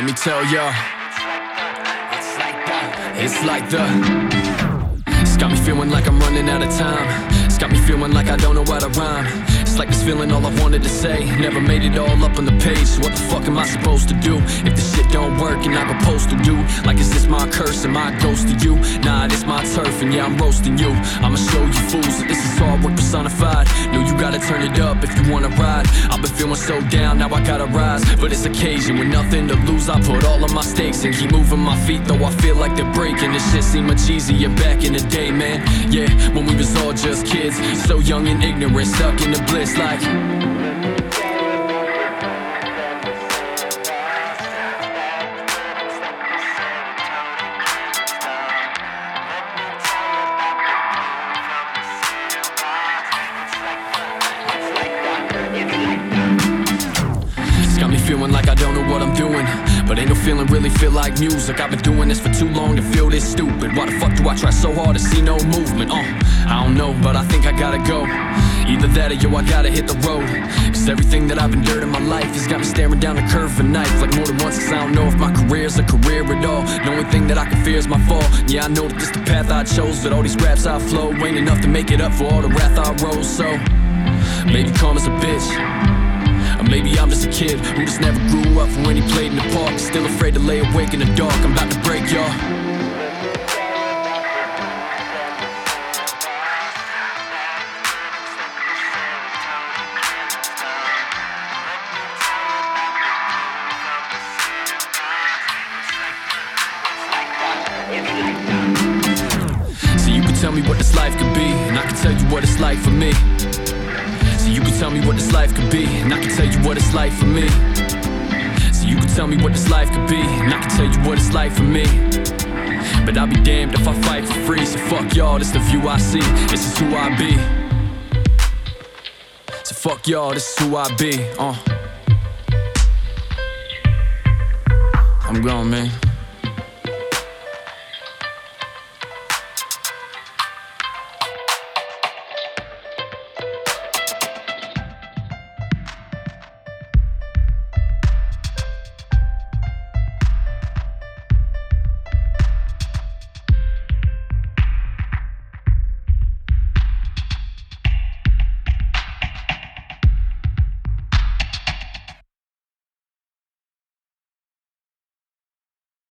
Let me tell ya. It's like the. It's like the. It's got me feeling like I'm running out of time. Got me feeling like I don't know how to rhyme. It's like this feeling all I wanted to say. Never made it all up on the page. So what the fuck am I supposed to do if this shit don't work and I go to do? Like is this my curse? Am I a ghost to you? Nah, this my turf and yeah I'm roasting you. I'ma show you fools that this is hard work personified. No, you gotta turn it up if you wanna ride. I've been feeling so down, now I gotta rise. But it's occasion with nothing to lose. I put all of my stakes and keep moving my feet, though I feel like they're breaking. This shit seemed much easier back in the day, man. Yeah, when we was all just kids, so young and ignorant, stuck in the bliss like. Feeling like I don't know what I'm doing. But ain't no feeling really feel like music. I've been doing this for too long to feel this stupid. Why the fuck do I try so hard to see no movement? Uh, I don't know, but I think I gotta go. Either that or yo, I gotta hit the road. Cause everything that I've endured in my life has got me staring down the curve of knife. Like more than once, cause I don't know if my career's a career at all. The only thing that I can fear is my fall. Yeah, I know that this the path I chose, but all these raps I flow ain't enough to make it up for all the wrath I rose. So, maybe karma's a bitch. Or maybe I'm just a kid who just never grew up from when he played in the park. Still afraid to lay awake in the dark. I'm about to break y'all. Tell me what this life could be, and I can tell you what it's like for me. So you can tell me what this life could be, and I can tell you what it's like for me. So you can tell me what this life could be, and I can tell you what it's like for me. But I'll be damned if I fight for free. So fuck y'all, this the view I see. This is who I be. So fuck y'all, this is who I be. Uh. I'm grown, man.